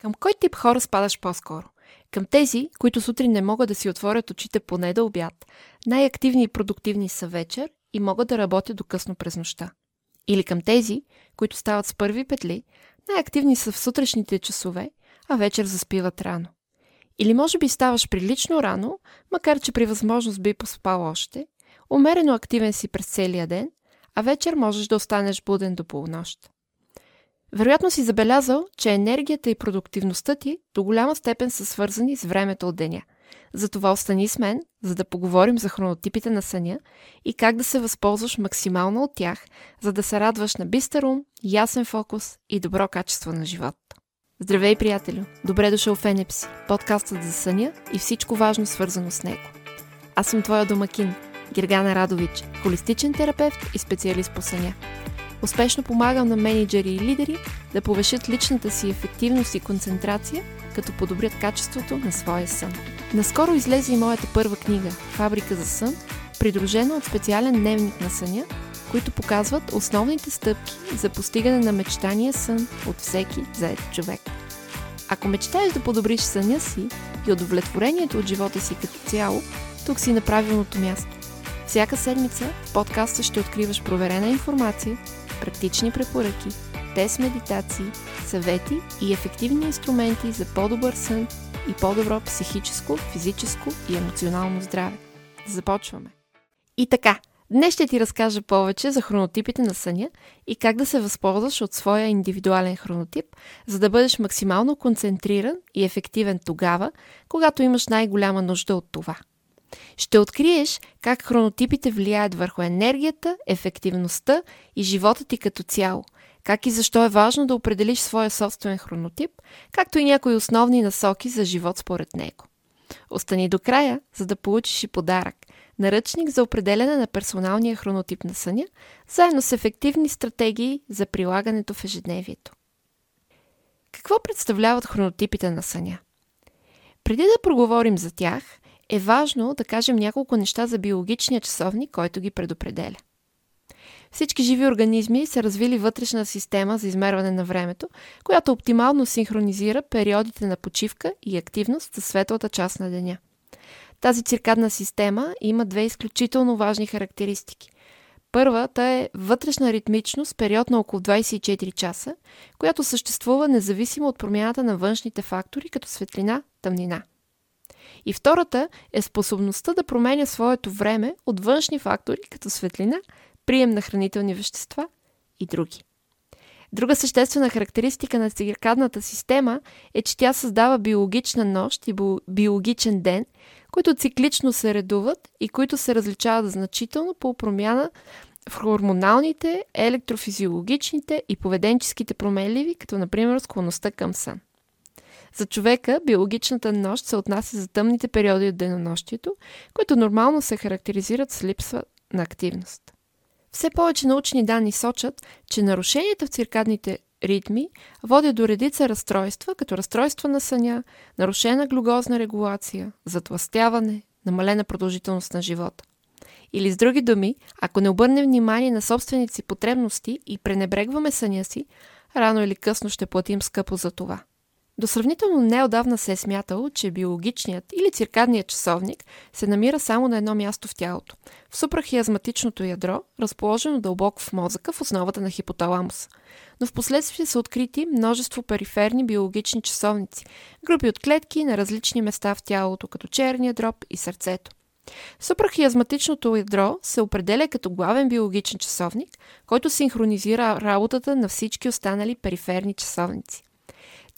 Към кой тип хора спадаш по-скоро? Към тези, които сутрин не могат да си отворят очите поне да обяд, най-активни и продуктивни са вечер и могат да работят до късно през нощта. Или към тези, които стават с първи петли, най-активни са в сутрешните часове, а вечер заспиват рано. Или може би ставаш прилично рано, макар че при възможност би поспал още, умерено активен си през целия ден, а вечер можеш да останеш буден до полунощ. Вероятно си забелязал, че енергията и продуктивността ти до голяма степен са свързани с времето от деня. Затова остани с мен, за да поговорим за хронотипите на съня и как да се възползваш максимално от тях, за да се радваш на бистър ум, ясен фокус и добро качество на живот. Здравей, приятелю! Добре дошъл в Енепси, подкастът за съня и всичко важно свързано с него. Аз съм твоя домакин, Гергана Радович, холистичен терапевт и специалист по съня – Успешно помагам на менеджери и лидери да повешат личната си ефективност и концентрация, като подобрят качеството на своя сън. Наскоро излезе и моята първа книга «Фабрика за сън», придружена от специален дневник на съня, които показват основните стъпки за постигане на мечтания сън от всеки заед човек. Ако мечтаеш да подобриш съня си и удовлетворението от живота си като цяло, тук си на правилното място. Всяка седмица в подкаста ще откриваш проверена информация практични препоръки, тест медитации, съвети и ефективни инструменти за по-добър сън и по-добро психическо, физическо и емоционално здраве. Започваме! И така, днес ще ти разкажа повече за хронотипите на съня и как да се възползваш от своя индивидуален хронотип, за да бъдеш максимално концентриран и ефективен тогава, когато имаш най-голяма нужда от това – ще откриеш как хронотипите влияят върху енергията, ефективността и живота ти като цяло, как и защо е важно да определиш своя собствен хронотип, както и някои основни насоки за живот според него. Остани до края, за да получиш и подарък – наръчник за определене на персоналния хронотип на съня, заедно с ефективни стратегии за прилагането в ежедневието. Какво представляват хронотипите на съня? Преди да проговорим за тях – е важно да кажем няколко неща за биологичния часовник, който ги предопределя. Всички живи организми са развили вътрешна система за измерване на времето, която оптимално синхронизира периодите на почивка и активност за светлата част на деня. Тази циркадна система има две изключително важни характеристики. Първата е вътрешна ритмичност, период на около 24 часа, която съществува независимо от промяната на външните фактори, като светлина, тъмнина. И втората е способността да променя своето време от външни фактори, като светлина, прием на хранителни вещества и други. Друга съществена характеристика на циркадната система е, че тя създава биологична нощ и биологичен ден, които циклично се редуват и които се различават значително по промяна в хормоналните, електрофизиологичните и поведенческите променливи, като например склонността към сън. За човека биологичната нощ се отнася за тъмните периоди от денонощието, които нормално се характеризират с липса на активност. Все повече научни данни сочат, че нарушенията в циркадните ритми водят до редица разстройства, като разстройства на съня, нарушена глюкозна регулация, затластяване, намалена продължителност на живота. Или с други думи, ако не обърнем внимание на собствените си потребности и пренебрегваме съня си, рано или късно ще платим скъпо за това. До сравнително неодавна се е смятало, че биологичният или циркадният часовник се намира само на едно място в тялото – в супрахиазматичното ядро, разположено дълбоко в мозъка в основата на хипоталамус. Но в последствие са открити множество периферни биологични часовници, групи от клетки на различни места в тялото, като черния дроб и сърцето. Супрахиазматичното ядро се определя като главен биологичен часовник, който синхронизира работата на всички останали периферни часовници.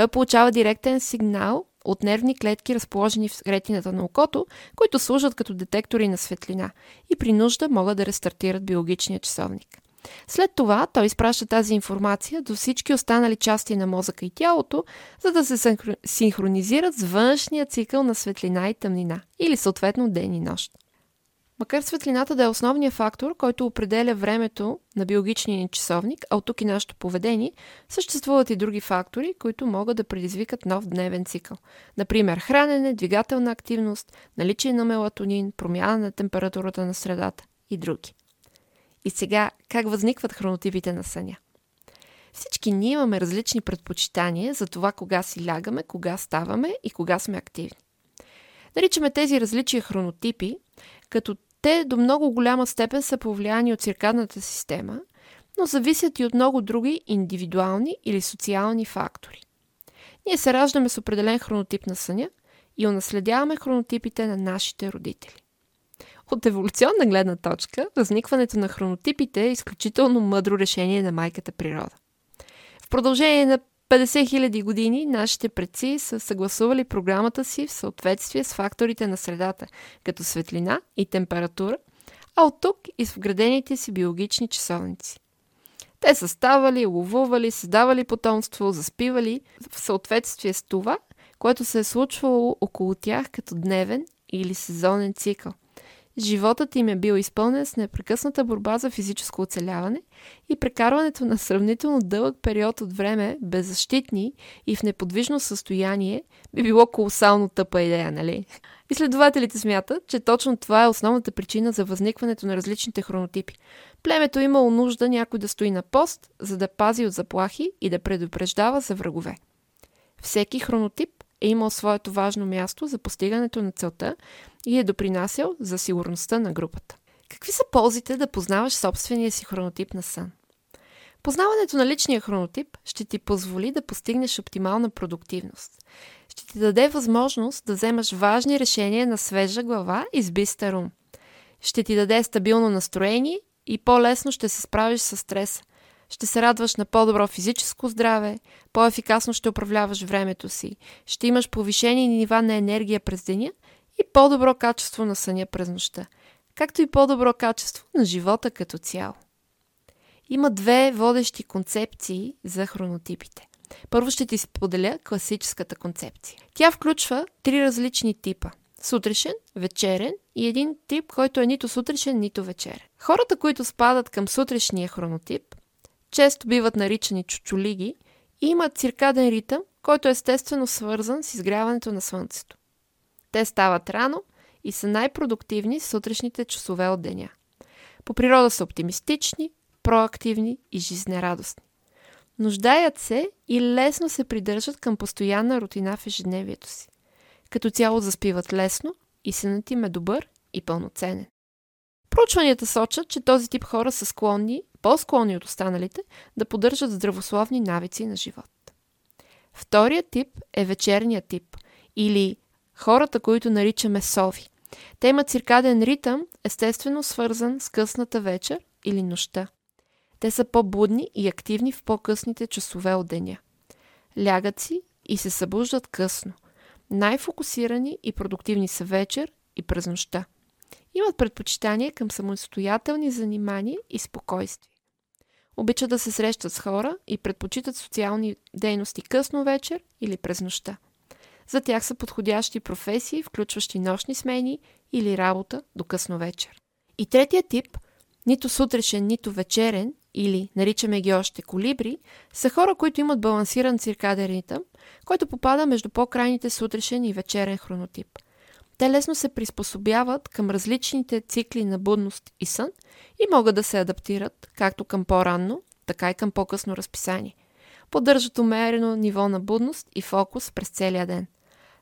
Той получава директен сигнал от нервни клетки, разположени в ретината на окото, които служат като детектори на светлина и при нужда могат да рестартират биологичния часовник. След това той изпраща тази информация до всички останали части на мозъка и тялото, за да се синхронизират с външния цикъл на светлина и тъмнина, или съответно ден и нощ. Макар светлината да е основният фактор, който определя времето на биологичния ни часовник, а от тук и нашето поведение, съществуват и други фактори, които могат да предизвикат нов дневен цикъл. Например, хранене, двигателна активност, наличие на мелатонин, промяна на температурата на средата и други. И сега, как възникват хронотипите на съня? Всички ние имаме различни предпочитания за това кога си лягаме, кога ставаме и кога сме активни. Наричаме тези различия хронотипи, като те до много голяма степен са повлияни от циркадната система, но зависят и от много други индивидуални или социални фактори. Ние се раждаме с определен хронотип на съня и унаследяваме хронотипите на нашите родители. От еволюционна гледна точка, възникването на хронотипите е изключително мъдро решение на майката природа. В продължение на 50 000 години нашите предци са съгласували програмата си в съответствие с факторите на средата, като светлина и температура, а от тук и с вградените си биологични часовници. Те са ставали, ловували, създавали потомство, заспивали в съответствие с това, което се е случвало около тях като дневен или сезонен цикъл. Животът им е бил изпълнен с непрекъсната борба за физическо оцеляване и прекарването на сравнително дълъг период от време беззащитни и в неподвижно състояние би било колосално тъпа идея, нали? Изследователите смятат, че точно това е основната причина за възникването на различните хронотипи. Племето имало нужда някой да стои на пост, за да пази от заплахи и да предупреждава за врагове. Всеки хронотип е имал своето важно място за постигането на целта и е допринасял за сигурността на групата. Какви са ползите да познаваш собствения си хронотип на сън? Познаването на личния хронотип ще ти позволи да постигнеш оптимална продуктивност. Ще ти даде възможност да вземаш важни решения на свежа глава и с бистър ум. Ще ти даде стабилно настроение и по-лесно ще се справиш с стреса. Ще се радваш на по-добро физическо здраве, по-ефикасно ще управляваш времето си, ще имаш повишени нива на енергия през деня и по-добро качество на съня през нощта, както и по-добро качество на живота като цяло. Има две водещи концепции за хронотипите. Първо ще ти споделя класическата концепция. Тя включва три различни типа сутрешен, вечерен и един тип, който е нито сутрешен, нито вечерен. Хората, които спадат към сутрешния хронотип, често биват наричани чучулиги и имат циркаден ритъм, който е естествено свързан с изгряването на слънцето. Те стават рано и са най-продуктивни в сутрешните часове от деня. По природа са оптимистични, проактивни и жизнерадостни. Нуждаят се и лесно се придържат към постоянна рутина в ежедневието си. Като цяло заспиват лесно и сънът им е добър и пълноценен. Проучванията сочат, че този тип хора са склонни, по-склонни от останалите, да поддържат здравословни навици на живот. Вторият тип е вечерният тип или хората, които наричаме сови. Те имат циркаден ритъм, естествено свързан с късната вечер или нощта. Те са по-будни и активни в по-късните часове от деня. Лягат си и се събуждат късно. Най-фокусирани и продуктивни са вечер и през нощта. Имат предпочитание към самостоятелни занимания и спокойствие. Обичат да се срещат с хора и предпочитат социални дейности късно вечер или през нощта. За тях са подходящи професии, включващи нощни смени или работа до късно вечер. И третия тип, нито сутрешен, нито вечерен, или наричаме ги още колибри, са хора, които имат балансиран циркаден ритъм, който попада между по-крайните сутрешен и вечерен хронотип. Те лесно се приспособяват към различните цикли на будност и сън и могат да се адаптират както към по-ранно, така и към по-късно разписание. Поддържат умерено ниво на будност и фокус през целия ден.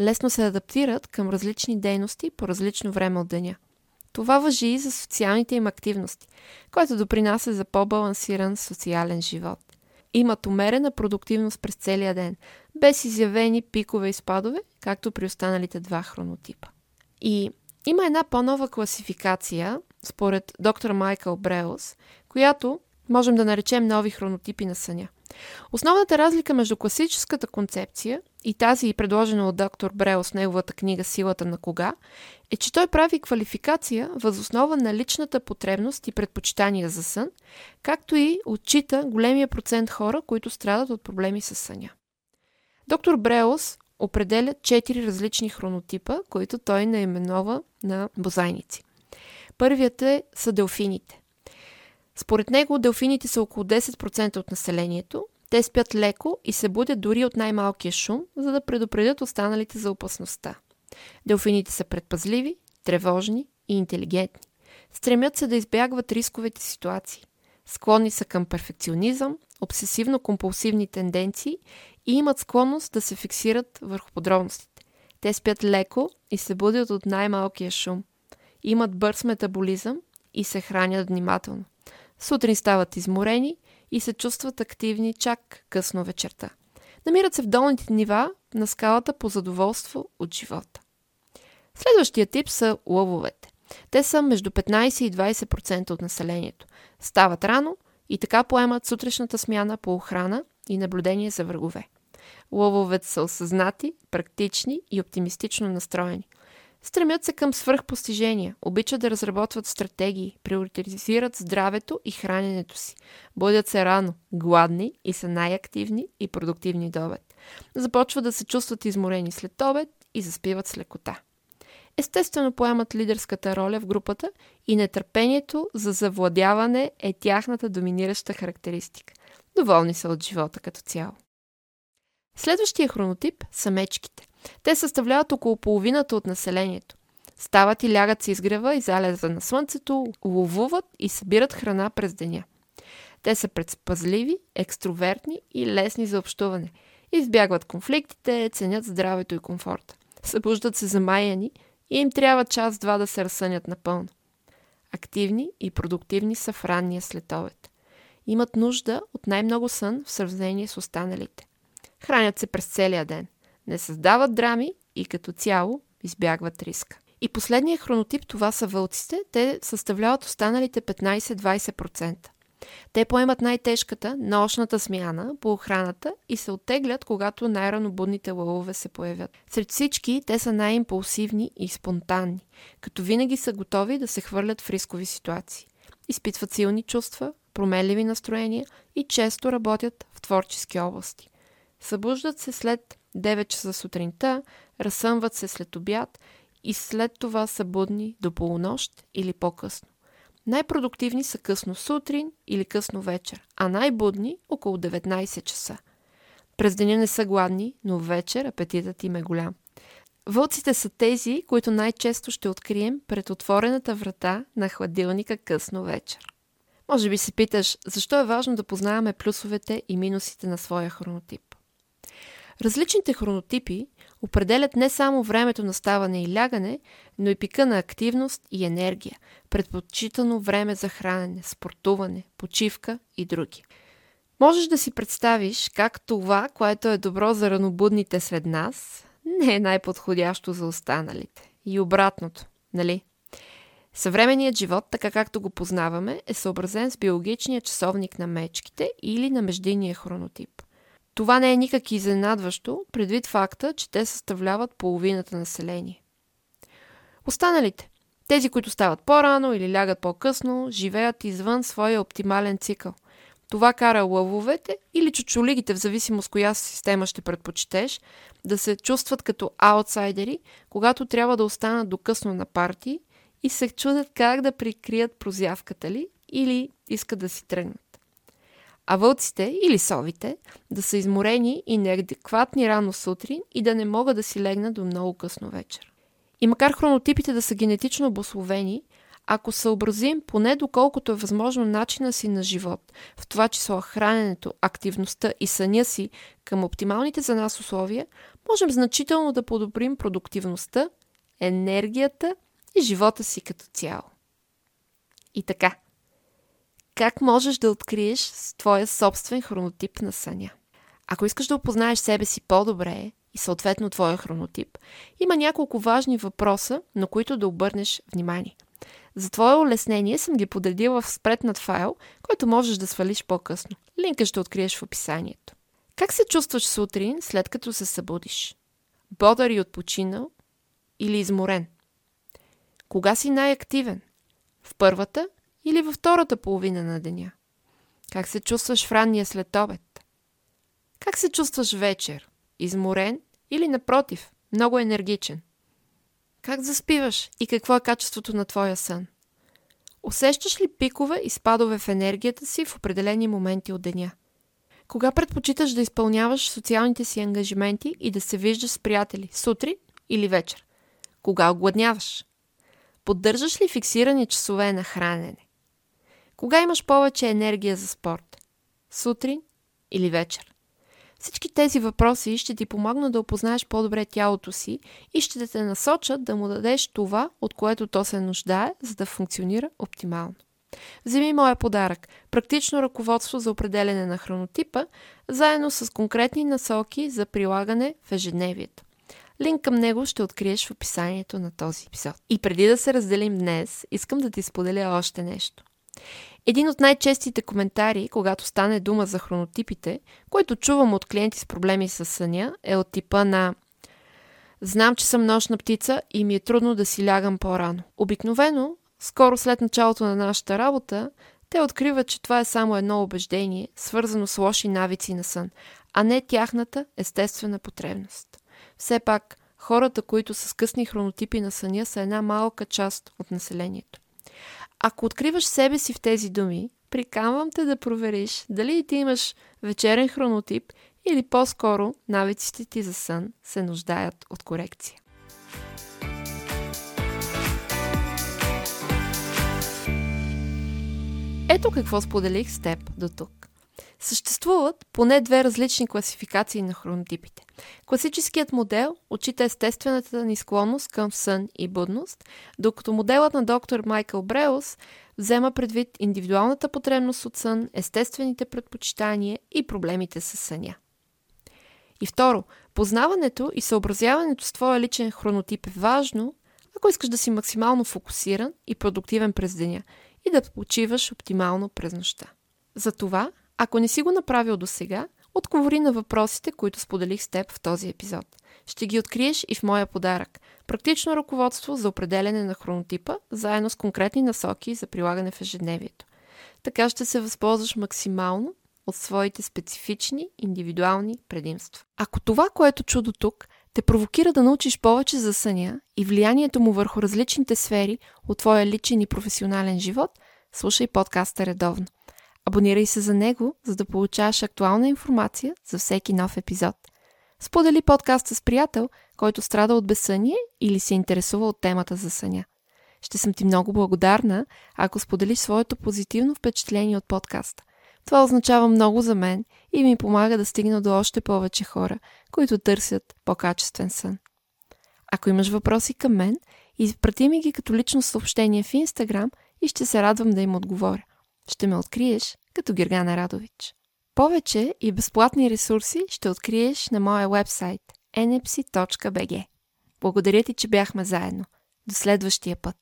Лесно се адаптират към различни дейности по различно време от деня – това въжи и за социалните им активности, което допринася за по-балансиран социален живот. Имат умерена продуктивност през целия ден, без изявени пикове и спадове, както при останалите два хронотипа. И има една по-нова класификация, според доктор Майкъл Бреус, която можем да наречем нови хронотипи на съня. Основната разлика между класическата концепция и тази, предложена от доктор Брео с неговата книга Силата на кога, е, че той прави квалификация възоснова на личната потребност и предпочитания за сън, както и отчита големия процент хора, които страдат от проблеми с съня. Доктор Бреос определя четири различни хронотипа, които той наименова на бозайници. Първият е са делфините. Според него делфините са около 10% от населението. Те спят леко и се будят дори от най-малкия шум, за да предупредят останалите за опасността. Делфините са предпазливи, тревожни и интелигентни. Стремят се да избягват рисковите ситуации. Склонни са към перфекционизъм, обсесивно-компулсивни тенденции и имат склонност да се фиксират върху подробностите. Те спят леко и се будят от най-малкия шум. Имат бърз метаболизъм и се хранят внимателно. Сутрин стават изморени и се чувстват активни чак късно вечерта. Намират се в долните нива на скалата по задоволство от живота. Следващия тип са лъвовете. Те са между 15 и 20% от населението. Стават рано и така поемат сутрешната смяна по охрана и наблюдение за врагове. Лъвовете са осъзнати, практични и оптимистично настроени. Стремят се към свръхпостижения, обичат да разработват стратегии, приоритизират здравето и храненето си. Будят се рано, гладни и са най-активни и продуктивни до обед. Започват да се чувстват изморени след обед и заспиват с лекота. Естествено поемат лидерската роля в групата и нетърпението за завладяване е тяхната доминираща характеристика. Доволни са от живота като цяло. Следващия хронотип са мечките. Те съставляват около половината от населението. Стават и лягат с изгрева и залеза на слънцето, ловуват и събират храна през деня. Те са предспазливи, екстровертни и лесни за общуване. Избягват конфликтите, ценят здравето и комфорта. Събуждат се замаяни и им трябва час-два да се разсънят напълно. Активни и продуктивни са в ранния следобед. Имат нужда от най-много сън в сравнение с останалите. Хранят се през целия ден. Не създават драми и като цяло избягват риска. И последния хронотип това са вълците. Те съставляват останалите 15-20%. Те поемат най-тежката, нощната смяна по охраната и се оттеглят, когато най-ранобудните лъвове се появят. Сред всички те са най-импулсивни и спонтанни, като винаги са готови да се хвърлят в рискови ситуации. Изпитват силни чувства, променливи настроения и често работят в творчески области. Събуждат се след 9 часа сутринта, разсъмват се след обяд и след това са будни до полунощ или по-късно. Най-продуктивни са късно сутрин или късно вечер, а най-будни около 19 часа. През деня не са гладни, но вечер апетитът им е голям. Вълците са тези, които най-често ще открием пред отворената врата на хладилника късно вечер. Може би се питаш, защо е важно да познаваме плюсовете и минусите на своя хронотип. Различните хронотипи определят не само времето на ставане и лягане, но и пика на активност и енергия, предпочитано време за хранене, спортуване, почивка и други. Можеш да си представиш как това, което е добро за ранобудните сред нас, не е най-подходящо за останалите. И обратното, нали? Съвременният живот, така както го познаваме, е съобразен с биологичния часовник на мечките или на междинния хронотип – това не е никак изненадващо, предвид факта, че те съставляват половината население. Останалите, тези, които стават по-рано или лягат по-късно, живеят извън своя оптимален цикъл. Това кара лъвовете или чучулигите, в зависимост коя система ще предпочетеш, да се чувстват като аутсайдери, когато трябва да останат до късно на партии и се чудят как да прикрият прозявката ли или искат да си тръгнат а вълците или совите да са изморени и неадекватни рано сутрин и да не могат да си легнат до много късно вечер. И макар хронотипите да са генетично обословени, ако съобразим поне доколкото е възможно начина си на живот, в това число храненето, активността и съня си към оптималните за нас условия, можем значително да подобрим продуктивността, енергията и живота си като цяло. И така – как можеш да откриеш твоя собствен хронотип на съня? Ако искаш да опознаеш себе си по-добре и съответно твоя хронотип, има няколко важни въпроса, на които да обърнеш внимание. За твое улеснение съм ги подредила в спретнат файл, който можеш да свалиш по-късно. Линка ще откриеш в описанието. Как се чувстваш сутрин, след като се събудиш? Бодър и отпочинал или изморен? Кога си най-активен? В първата или във втората половина на деня? Как се чувстваш в ранния след обед? Как се чувстваш вечер? Изморен или напротив, много енергичен? Как заспиваш и какво е качеството на твоя сън? Усещаш ли пикове и спадове в енергията си в определени моменти от деня? Кога предпочиташ да изпълняваш социалните си ангажименти и да се виждаш с приятели, сутрин или вечер? Кога огладняваш? Поддържаш ли фиксирани часове на хранене? Кога имаш повече енергия за спорт? Сутрин или вечер? Всички тези въпроси ще ти помогнат да опознаеш по-добре тялото си и ще те насочат да му дадеш това, от което то се нуждае, за да функционира оптимално. Вземи моя подарък – практично ръководство за определене на хронотипа, заедно с конкретни насоки за прилагане в ежедневието. Линк към него ще откриеш в описанието на този епизод. И преди да се разделим днес, искам да ти споделя още нещо. Един от най-честите коментари, когато стане дума за хронотипите, който чувам от клиенти с проблеми с съня, е от типа на Знам, че съм нощна птица и ми е трудно да си лягам по-рано. Обикновено, скоро след началото на нашата работа, те откриват, че това е само едно убеждение, свързано с лоши навици на сън, а не тяхната естествена потребност. Все пак, хората, които са с късни хронотипи на съня, са една малка част от населението. Ако откриваш себе си в тези думи, приканвам те да провериш дали ти имаш вечерен хронотип или по-скоро навиците ти за сън се нуждаят от корекция. Ето какво споделих с теб до тук. Съществуват поне две различни класификации на хронотипите. Класическият модел отчита естествената ни склонност към сън и будност, докато моделът на доктор Майкъл Бреус взема предвид индивидуалната потребност от сън, естествените предпочитания и проблемите с съня. И второ, познаването и съобразяването с твоя личен хронотип е важно, ако искаш да си максимално фокусиран и продуктивен през деня и да почиваш оптимално през нощта. Затова ако не си го направил до сега, отговори на въпросите, които споделих с теб в този епизод. Ще ги откриеш и в моя подарък. Практично ръководство за определене на хронотипа, заедно с конкретни насоки за прилагане в ежедневието. Така ще се възползваш максимално от своите специфични, индивидуални предимства. Ако това, което чудо тук, те провокира да научиш повече за съня и влиянието му върху различните сфери от твоя личен и професионален живот, слушай подкаста редовно. Абонирай се за него, за да получаваш актуална информация за всеки нов епизод. Сподели подкаста с приятел, който страда от безсъние или се интересува от темата за съня. Ще съм ти много благодарна, ако споделиш своето позитивно впечатление от подкаста. Това означава много за мен и ми помага да стигна до още повече хора, които търсят по-качествен сън. Ако имаш въпроси към мен, изпрати ми ги като лично съобщение в Инстаграм и ще се радвам да им отговоря ще ме откриеш като Гергана Радович. Повече и безплатни ресурси ще откриеш на моя вебсайт npc.bg. Благодаря ти, че бяхме заедно. До следващия път!